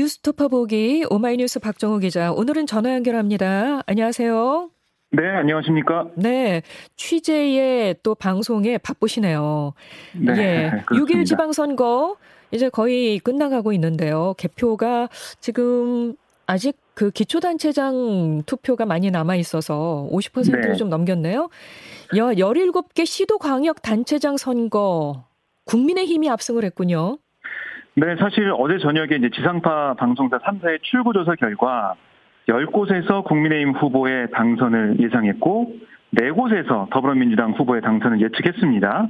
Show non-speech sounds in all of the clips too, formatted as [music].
뉴스토퍼 보기 오마이뉴스 박정우 기자. 오늘은 전화 연결합니다. 안녕하세요. 네, 안녕하십니까? 네, 취재에 또 방송에 바쁘시네요. 네, 예, [laughs] 그렇습니다. 6일 지방선거 이제 거의 끝나가고 있는데요. 개표가 지금 아직 그 기초단체장 투표가 많이 남아 있어서 50%를 네. 좀 넘겼네요. 여 17개 시도 광역 단체장 선거 국민의힘이 압승을 했군요. 네, 사실 어제 저녁에 이제 지상파 방송사 3사의 출구조사 결과 10곳에서 국민의힘 후보의 당선을 예상했고 4곳에서 더불어민주당 후보의 당선을 예측했습니다.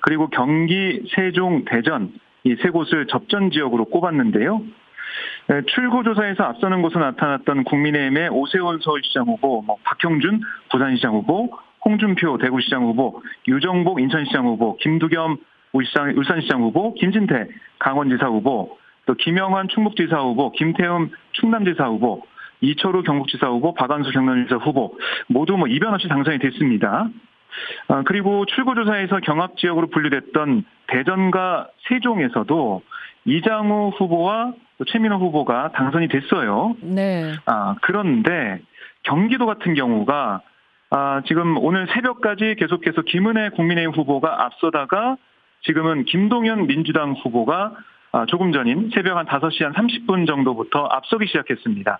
그리고 경기, 세종, 대전 이 세 곳을 접전 지역으로 꼽았는데요. 네, 출구조사에서 앞서는 곳으로 나타났던 국민의힘의 오세훈 서울시장 후보, 뭐 박형준 부산시장 후보, 홍준표 대구시장 후보, 유정복 인천시장 후보, 김두겸 울산, 울산시장 후보, 김진태 강원지사 후보, 또 김영환 충북지사 후보, 김태흠 충남지사 후보, 이철우 경북지사 후보, 박안수 경남지사 후보 모두 뭐 이변 없이 당선이 됐습니다. 아, 그리고 출구조사에서 경합 지역으로 분류됐던 대전과 세종에서도 이장우 후보와 또 최민호 후보가 당선이 됐어요. 네. 아, 그런데 경기도 같은 경우가 아, 지금 오늘 새벽까지 계속해서 김은혜 국민의힘 후보가 앞서다가 지금은 김동연 민주당 후보가 아, 조금 전인 새벽 한 5시 한 30분 정도부터 앞서기 시작했습니다.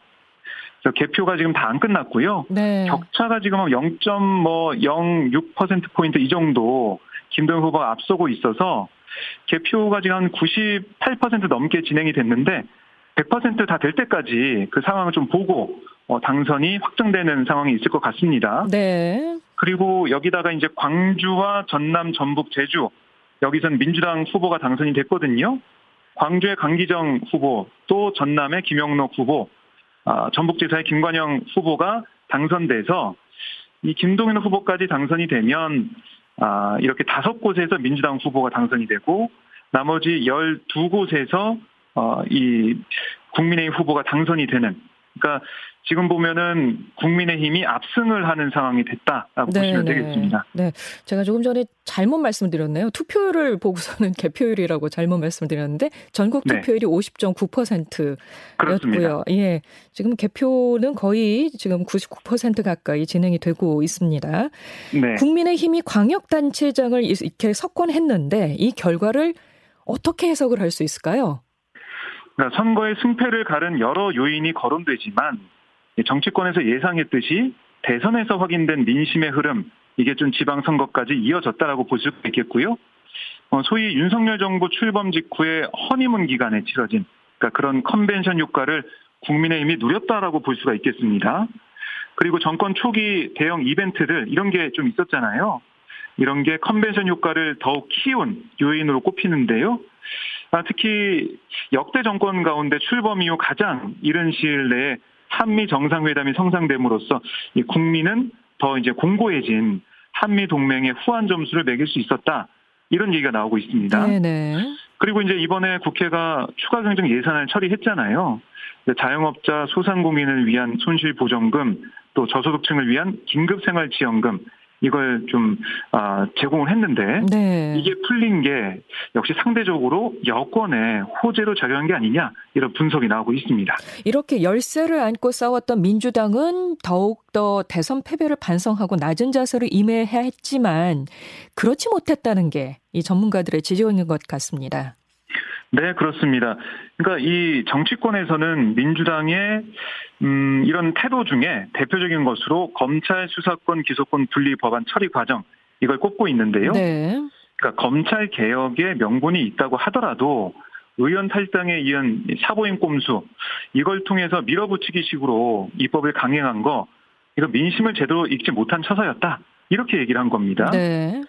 그래서 개표가 지금 다 안 끝났고요. 네. 격차가 지금 0.06%포인트 이 정도 김동연 후보가 앞서고 있어서 개표가 지금 한 98% 넘게 진행이 됐는데 100%다 될 때까지 그 상황을 좀 보고 어, 당선이 확정되는 상황이 있을 것 같습니다. 네. 그리고 여기다가 이제 광주와 전남, 전북, 제주 여기선 민주당 후보가 당선이 됐거든요. 광주의 강기정 후보, 또 전남의 김영록 후보, 아, 전북지사의 김관영 후보가 당선돼서 이 김동연 후보까지 당선이 되면 아, 이렇게 다섯 곳에서 민주당 후보가 당선이 되고 나머지 12곳에서 어, 이 국민의힘 후보가 당선이 되는 그러니까 지금 보면은 국민의힘이 압승을 하는 상황이 됐다라고 보시면 되겠습니다. 네. 제가 조금 전에 잘못 말씀드렸네요. 투표율을 보고서는 [laughs] 개표율이라고 잘못 말씀드렸는데 전국 네. 투표율이 50.9%였고요. 그렇습니다. 예. 지금 개표는 거의 지금 99% 가까이 진행이 되고 있습니다. 네. 국민의힘이 광역단체장을 이렇게 석권했는데 이 결과를 어떻게 해석을 할 수 있을까요? 그러니까 선거의 승패를 가른 여러 요인이 거론되지만 이 정치권에서 예상했듯이 대선에서 확인된 민심의 흐름 이게 좀 지방선거까지 이어졌다라고 볼 수가 있겠고요. 어, 소위 윤석열 정부 출범 직후에 허니문 기간에 치러진 그러니까 그런 컨벤션 효과를 국민의힘이 누렸다라고 볼 수가 있겠습니다. 그리고 정권 초기 대형 이벤트들 이런 게 좀 있었잖아요. 이런 게 컨벤션 효과를 더욱 키운 요인으로 꼽히는데요. 아, 특히 역대 정권 가운데 출범 이후 가장 이른 시일 내에 한미 정상회담이 성상됨으로써 이 국민은 더 이제 공고해진 한미 동맹의 후한 점수를 매길 수 있었다. 이런 얘기가 나오고 있습니다. 네네. 그리고 이제 이번에 국회가 추가 경정 예산을 처리했잖아요. 자영업자 소상공인을 위한 손실보전금 또 저소득층을 위한 긴급생활지원금 이걸 좀 아, 제공을 했는데 네. 이게 풀린 게 역시 상대적으로 여권에 호재로 작용한 게 아니냐 이런 분석이 나오고 있습니다. 이렇게 열세를 안고 싸웠던 민주당은 더욱더 대선 패배를 반성하고 낮은 자세로 임해야 했지만 그렇지 못했다는 게 이 전문가들의 지적인 것 같습니다. 네, 그렇습니다. 그러니까 이 정치권에서는 민주당의 음, 이런 태도 중에 대표적인 것으로 검찰 수사권 기소권 분리 법안 처리 과정 이걸 꼽고 있는데요. 네. 그러니까 검찰 개혁에 명분이 있다고 하더라도 의원 탈당에 이은 사보임 꼼수 이걸 통해서 밀어붙이기식으로 입법을 강행한 거 이거 민심을 제대로 읽지 못한 처사였다 이렇게 얘기를 한 겁니다. 네.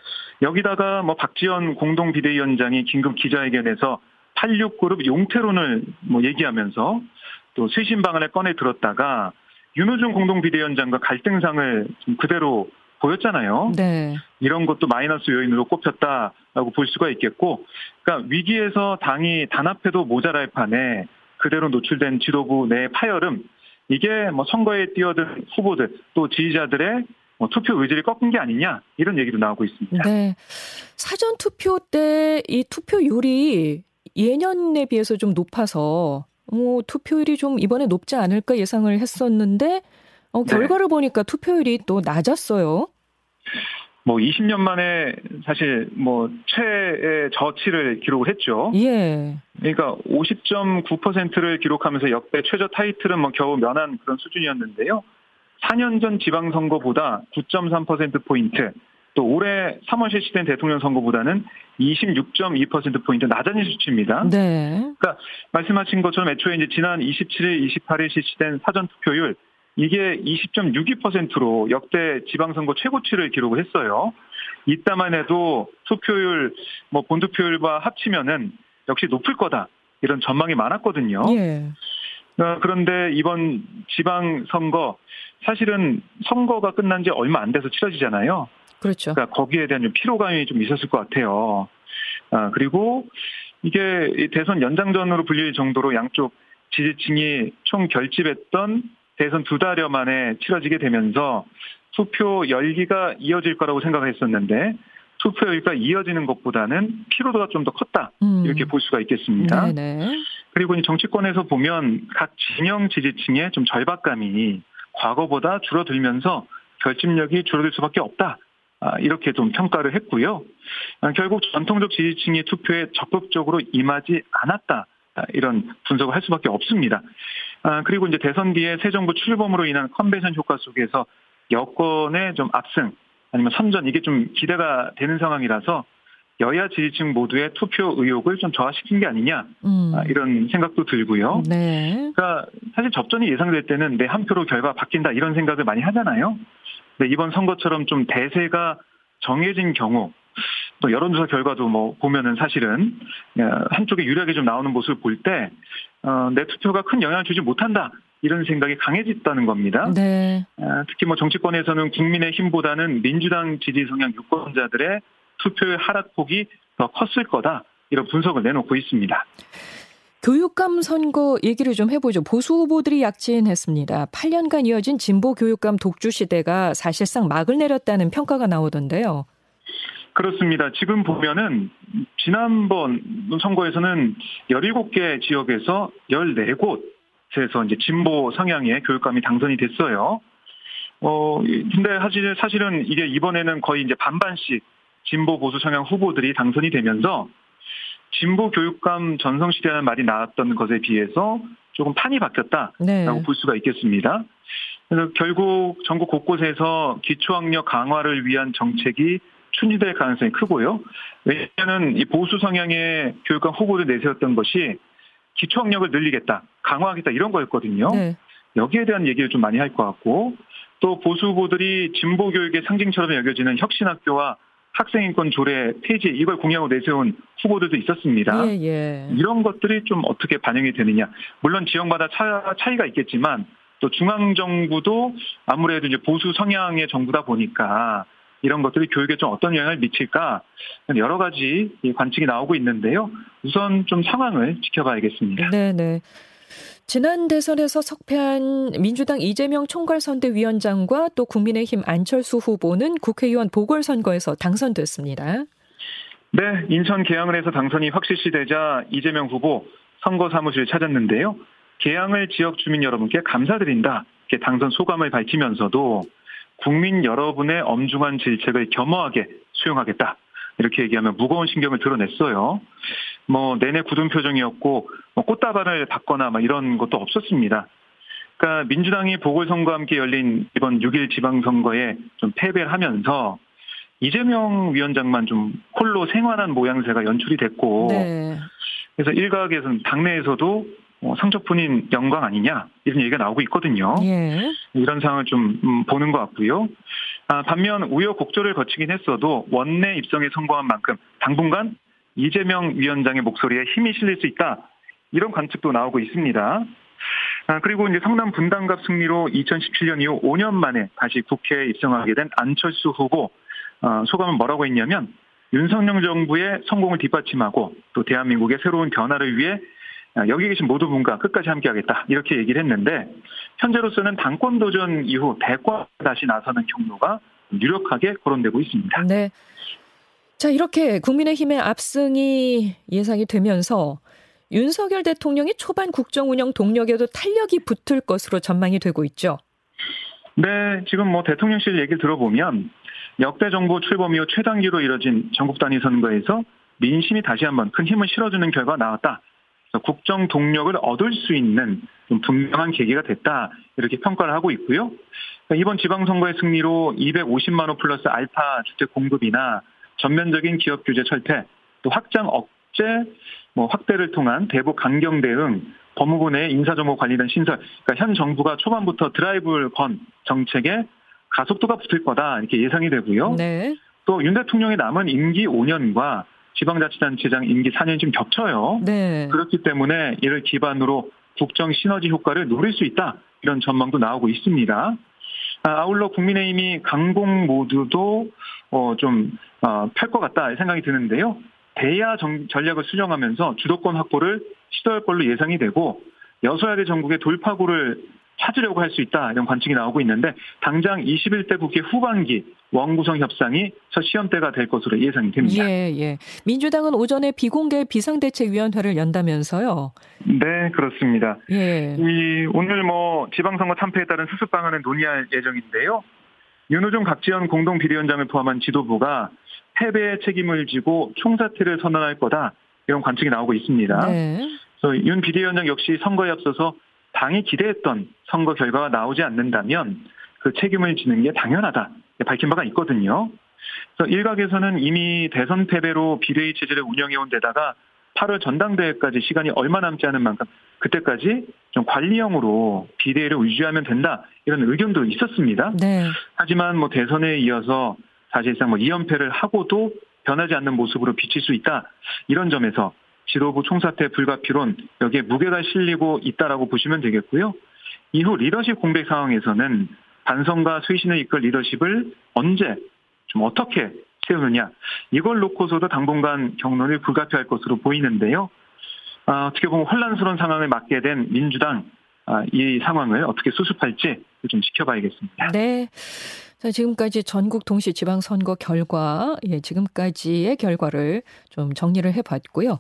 여기다가 뭐 박지원 공동 비대위원장이 긴급 기자회견에서 86그룹 용태론을 뭐 얘기하면서 또 쇄신 방안을 꺼내 들었다가 윤호중 공동 비대위원장과 갈등상을 좀 그대로 보였잖아요. 네. 이런 것도 마이너스 요인으로 꼽혔다라고 볼 수가 있겠고, 그러니까 위기에서 당이 단합해도 모자랄 판에 그대로 노출된 지도부 내 파열음, 이게 뭐 선거에 뛰어든 후보들 또 지지자들의 뭐 투표 의지를 꺾은 게 아니냐 이런 얘기도 나오고 있습니다. 네. 사전 투표 때 이 투표율이 예년에 비해서 좀 높아서 뭐 투표율이 좀 이번에 높지 않을까 예상을 했었는데 어, 네. 결과를 네. 보니까 투표율이 또 낮았어요. 뭐 20년 만에 사실 뭐 최의 저치를 기록을 했죠. 예. 그러니까 50.9%를 기록하면서 역대 최저 타이틀은 뭐 겨우 면한 그런 수준이었는데요. 4년 전 지방선거보다 9.3%포인트, 또 올해 3월 실시된 대통령 선거보다는 26.2%포인트 낮아진 수치입니다. 네. 그러니까 말씀하신 것처럼 애초에 이제 지난 27일, 28일 실시된 사전투표율 이게 20.62%로 역대 지방선거 최고치를 기록을 했어요. 이따만 해도 투표율, 뭐 본투표율과 합치면은 역시 높을 거다. 이런 전망이 많았거든요. 예. 어, 그런데 이번 지방선거 사실은 선거가 끝난 지 얼마 안 돼서 치러지잖아요. 그렇죠. 그러니까 거기에 대한 좀 피로감이 좀 있었을 것 같아요. 아, 그리고 이게 대선 연장전으로 불릴 정도로 양쪽 지지층이 총 결집했던 대선 두 달여 만에 치러지게 되면서 투표 열기가 이어질 거라고 생각했었는데 투표 열기가 이어지는 것보다는 피로도가 좀 더 컸다 음. 이렇게 볼 수가 있겠습니다. 네네. 그리고 정치권에서 보면 각 진영 지지층의 좀 절박감이 과거보다 줄어들면서 결집력이 줄어들 수밖에 없다. 아, 이렇게 좀 평가를 했고요. 아, 결국 전통적 지지층의 투표에 적극적으로 임하지 않았다. 아, 이런 분석을 할 수밖에 없습니다. 아, 그리고 이제 대선 뒤에 새 정부 출범으로 인한 컨벤션 효과 속에서 여권의 좀 압승 아니면 선전 이게 좀 기대가 되는 상황이라서 여야 지지층 모두의 투표 의욕을 좀 저하시킨 게 아니냐 음. 아, 이런 생각도 들고요. 네. 그러니까 사실 접전이 예상될 때는 내 한 표로 결과 바뀐다 이런 생각을 많이 하잖아요. 근데 이번 선거처럼 좀 대세가 정해진 경우 또 여론조사 결과도 뭐 보면은 사실은 어, 한쪽에 유리하게 좀 나오는 모습을 볼때 어, 내 투표가 큰 영향을 주지 못한다. 이런 생각이 강해졌다는 겁니다. 네. 어, 특히 뭐 정치권에서는 국민의 힘보다는 민주당 지지 성향 유권자들의 투표의 하락폭이 더 컸을 거다. 이런 분석을 내놓고 있습니다. 교육감 선거 얘기를 좀 해보죠. 보수 후보들이 약진했습니다. 8년간 이어진 진보 교육감 독주 시대가 사실상 막을 내렸다는 평가가 나오던데요. 그렇습니다. 지금 보면은 지난번 선거에서는 17개 지역에서 14곳에서 이제 진보 성향의 교육감이 당선이 됐어요. 어, 근데 사실, 사실은 이게 이번에는 거의 이제 반반씩 진보 보수 성향 후보들이 당선이 되면서 진보 교육감 전성시대라는 말이 나왔던 것에 비해서 조금 판이 바뀌었다라고 네. 볼 수가 있겠습니다. 그래서 결국 전국 곳곳에서 기초학력 강화를 위한 정책이 추진될 가능성이 크고요. 왜냐하면 이 보수 성향의 교육감 후보를 내세웠던 것이 기초학력을 늘리겠다, 강화하겠다 이런 거였거든요. 네. 여기에 대한 얘기를 좀 많이 할 것 같고 또 보수 후보들이 진보 교육의 상징처럼 여겨지는 혁신학교와 학생인권 조례 폐지 이걸 공약으로 내세운 후보들도 있었습니다. 예, 예. 이런 것들이 좀 어떻게 반영이 되느냐. 물론 지역마다 차, 차이가 있겠지만 또 중앙 정부도 아무래도 이제 보수 성향의 정부다 보니까 이런 것들이 교육에 좀 어떤 영향을 미칠까 여러 가지 관측이 나오고 있는데요. 우선 좀 상황을 지켜봐야겠습니다. 네, 네. 지난 대선에서 석패한 민주당 이재명 총괄선대위원장과 또 국민의힘 안철수 후보는 국회의원 보궐선거에서 당선됐습니다. 네, 인천 계양을 해서 당선이 확실시되자 이재명 후보 선거 사무실 찾았는데요. 계양을 지역 주민 여러분께 감사드린다. 이렇게 당선 소감을 밝히면서도 국민 여러분의 엄중한 질책을 겸허하게 수용하겠다. 이렇게 얘기하면 무거운 신경을 드러냈어요. 뭐 내내 굳은 표정이었고 뭐 꽃다발을 받거나 막 이런 것도 없었습니다. 그러니까 민주당이 보궐선거와 함께 열린 이번 6일 지방선거에 좀 패배를 하면서 이재명 위원장만 좀 홀로 생활한 모양새가 연출이 됐고 네. 그래서 일각에서는 당내에서도 어, 상처뿐인 영광 아니냐 이런 얘기가 나오고 있거든요. 예. 이런 상황을 좀 음, 보는 것 같고요. 아, 반면 우여곡절을 거치긴 했어도 원내 입성에 성공한 만큼 당분간 이재명 위원장의 목소리에 힘이 실릴 수 있다 이런 관측도 나오고 있습니다. 아, 그리고 이제 성남 분당갑 승리로 2017년 이후 5년 만에 다시 국회에 입성하게 된 안철수 후보 어, 소감은 뭐라고 했냐면 윤석열 정부의 성공을 뒷받침하고 또 대한민국의 새로운 변화를 위해 아, 여기 계신 모든 분과 끝까지 함께하겠다 이렇게 얘기를 했는데 현재로서는 당권 도전 이후 대권 다시 나서는 경로가 유력하게 거론되고 있습니다. 네. 자 이렇게 국민의힘의 압승이 예상이 되면서 윤석열 대통령이 초반 국정 운영 동력에도 탄력이 붙을 것으로 전망이 되고 있죠. 네, 지금 뭐 대통령실 얘기를 들어보면 역대 정부 출범 이후 최단기로 이뤄진 전국 단위 선거에서 민심이 다시 한번 큰 힘을 실어주는 결과가 나왔다. 국정 동력을 얻을 수 있는 분명한 계기가 됐다. 이렇게 평가를 하고 있고요. 이번 지방선거의 승리로 250만 호 플러스 알파 주택 공급이나 전면적인 기업 규제 철폐, 또 확장 억제, 뭐 확대를 통한 대북 강경 대응, 법무부 내 인사정보 관리단 신설, 그러니까 현 정부가 초반부터 드라이브를 건 정책에 가속도가 붙을 거다 이렇게 예상이 되고요. 네. 또 윤 대통령의 남은 임기 5년과 지방자치단체장 임기 4년이 좀 겹쳐요. 네. 그렇기 때문에 이를 기반으로 국정 시너지 효과를 노릴 수 있다 이런 전망도 나오고 있습니다. 아, 아울러 국민의힘이 강공 모두도 어, 좀 어, 팔것 같다 생각이 드는데요. 대야 정, 전략을 수정하면서 주도권 확보를 시도할 걸로 예상이 되고 여소야대 전국의 돌파구를 찾으려고 할 수 있다 이런 관측이 나오고 있는데 당장 21대 국회 후반기 원구성 협상이 첫 시험대가 될 것으로 예상이 됩니다. 예, 예. 민주당은 오전에 비공개 비상대책위원회를 연다면서요? 네, 그렇습니다. 예. 이 오늘 뭐 지방선거 참패에 따른 수습 방안을 논의할 예정인데요. 윤호중 각지연 공동 비대위원장을 포함한 지도부가 패배의 책임을 지고 총사퇴를 선언할 거다 이런 관측이 나오고 있습니다. 네. 그래서 윤 비대위원장 역시 선거에 앞서서 당이 기대했던 선거 결과가 나오지 않는다면 그 책임을 지는 게 당연하다 밝힌 바가 있거든요. 그래서 일각에서는 이미 대선 패배로 비대위 체제를 운영해온 데다가 8월 전당대회까지 시간이 얼마 남지 않은 만큼 그때까지 좀 관리형으로 비대위를 유지하면 된다 이런 의견도 있었습니다. 네. 하지만 뭐 대선에 이어서 사실상 뭐 2연패를 하고도 변하지 않는 모습으로 비칠 수 있다 이런 점에서 지도부 총사퇴 불가피론 여기에 무게가 실리고 있다라고 보시면 되겠고요. 이후 리더십 공백 상황에서는 반성과 쇄신을 이끌 리더십을 언제 좀 어떻게 세우느냐 이걸 놓고서도 당분간 경론을 불가피할 것으로 보이는데요. 아, 어떻게 보면 혼란스러운 상황을 맞게 된 민주당 아, 이 상황을 어떻게 수습할지 좀 지켜봐야겠습니다. 네. 자, 지금까지 전국 동시 지방선거 결과, 예, 지금까지의 결과를 좀 정리를 해봤고요.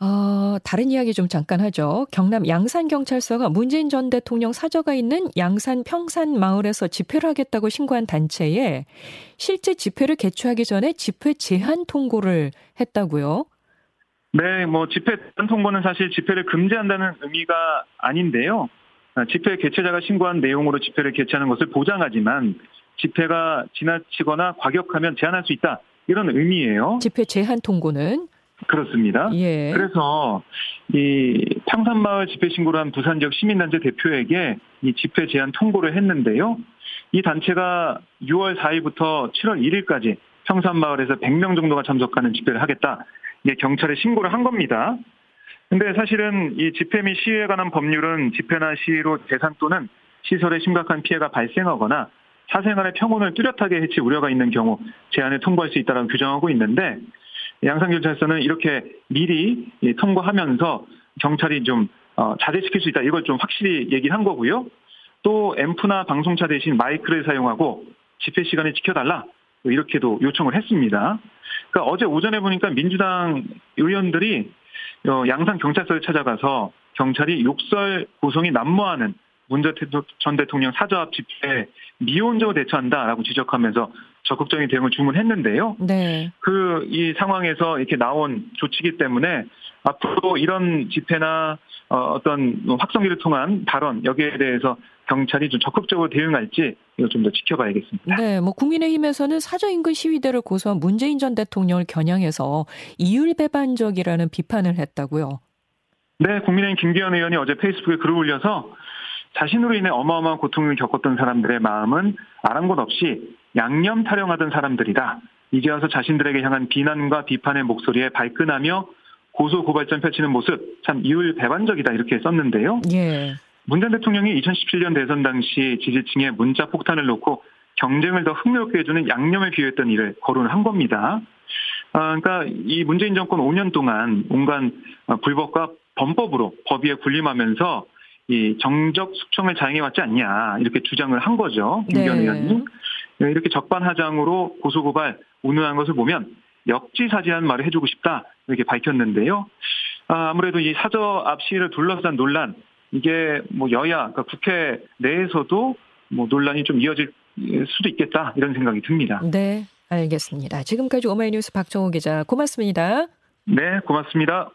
어, 다른 이야기 좀 잠깐 하죠. 경남 양산경찰서가 문재인 전 대통령 사저가 있는 양산 평산 마을에서 집회를 하겠다고 신고한 단체에 실제 집회를 개최하기 전에 집회 제한 통고를 했다고요. 네, 뭐 집회 제한 통고는 사실 집회를 금지한다는 의미가 아닌데요. 아, 집회 개최자가 신고한 내용으로 집회를 개최하는 것을 보장하지만 집회가 지나치거나 과격하면 제한할 수 있다. 이런 의미예요. 집회 제한 통고는 그렇습니다. 예. 그래서 이 평산마을 집회 신고를 한 부산 지역 시민단체 대표에게 이 집회 제한 통보를 했는데요. 이 단체가 6월 4일부터 7월 1일까지 평산마을에서 100명 정도가 참석하는 집회를 하겠다. 이게 경찰에 신고를 한 겁니다. 근데 사실은 이 집회 및 시위에 관한 법률은 집회나 시위로 재산 또는 시설에 심각한 피해가 발생하거나 사생활의 평온을 뚜렷하게 해칠 우려가 있는 경우 제한을 통보할 수 있다고 규정하고 있는데 양산경찰서는 이렇게 미리 통보하면서 경찰이 좀 어, 자제시킬 수 있다. 이걸 좀 확실히 얘기한 거고요. 또 앰프나 방송차 대신 마이크를 사용하고 집회 시간을 지켜달라. 이렇게도 요청을 했습니다. 그러니까 어제 오전에 보니까 민주당 의원들이 어, 양산 경찰서를 찾아가서 경찰이 욕설 고성이 난무하는 문재 전 대통령 사저 앞 집회에 미온적으로 대처한다라고 지적하면서 적극적인 대응을 주문했는데요. 네. 그 이 상황에서 이렇게 나온 조치기 때문에 앞으로 이런 집회나 어, 떤 확성기를 통한 발언 여기에 대해서 경찰이 좀 적극적으로 대응할지 이거 좀 더 지켜봐야겠습니다. 네, 뭐 국민의힘에서는 사저 인근 시위대를 고소한 문재인 전 대통령을 겨냥해서 이율 배반적이라는 비판을 했다고요. 네, 국민의힘 김기현 의원이 어제 페이스북에 글을 올려서 자신으로 인해 어마어마한 고통을 겪었던 사람들의 마음은 아랑곳 없이 양념 타령하던 사람들이다. 이제 와서 자신들에게 향한 비난과 비판의 목소리에 발끈하며 고소 고발전 펼치는 모습 참 이율 배반적이다 이렇게 썼는데요. 예. 문전 대통령이 2017년 대선 당시 지지층에 문자 폭탄을 놓고 경쟁을 더 흥미롭게 해주는 양념을 비유했던 일을 거론한 겁니다. 아, 그러니까 이 문재인 정권 5년 동안 온갖 불법과 범법으로 법위에 군림하면서 이 정적 숙청을 자행해왔지 않냐 이렇게 주장을 한 거죠 김기현 네. 의원이 네, 이렇게 적반하장으로 고소고발 운운한 것을 보면 역지사지한 말을 해주고 싶다 이렇게 밝혔는데요. 아, 아무래도 이 사저 앞 시위를 둘러싼 논란 이게 뭐 여야 그러니까 국회 내에서도 뭐 논란이 좀 이어질 수도 있겠다 이런 생각이 듭니다. 네, 알겠습니다. 지금까지 오마이뉴스 박정호 기자 고맙습니다. 네, 고맙습니다.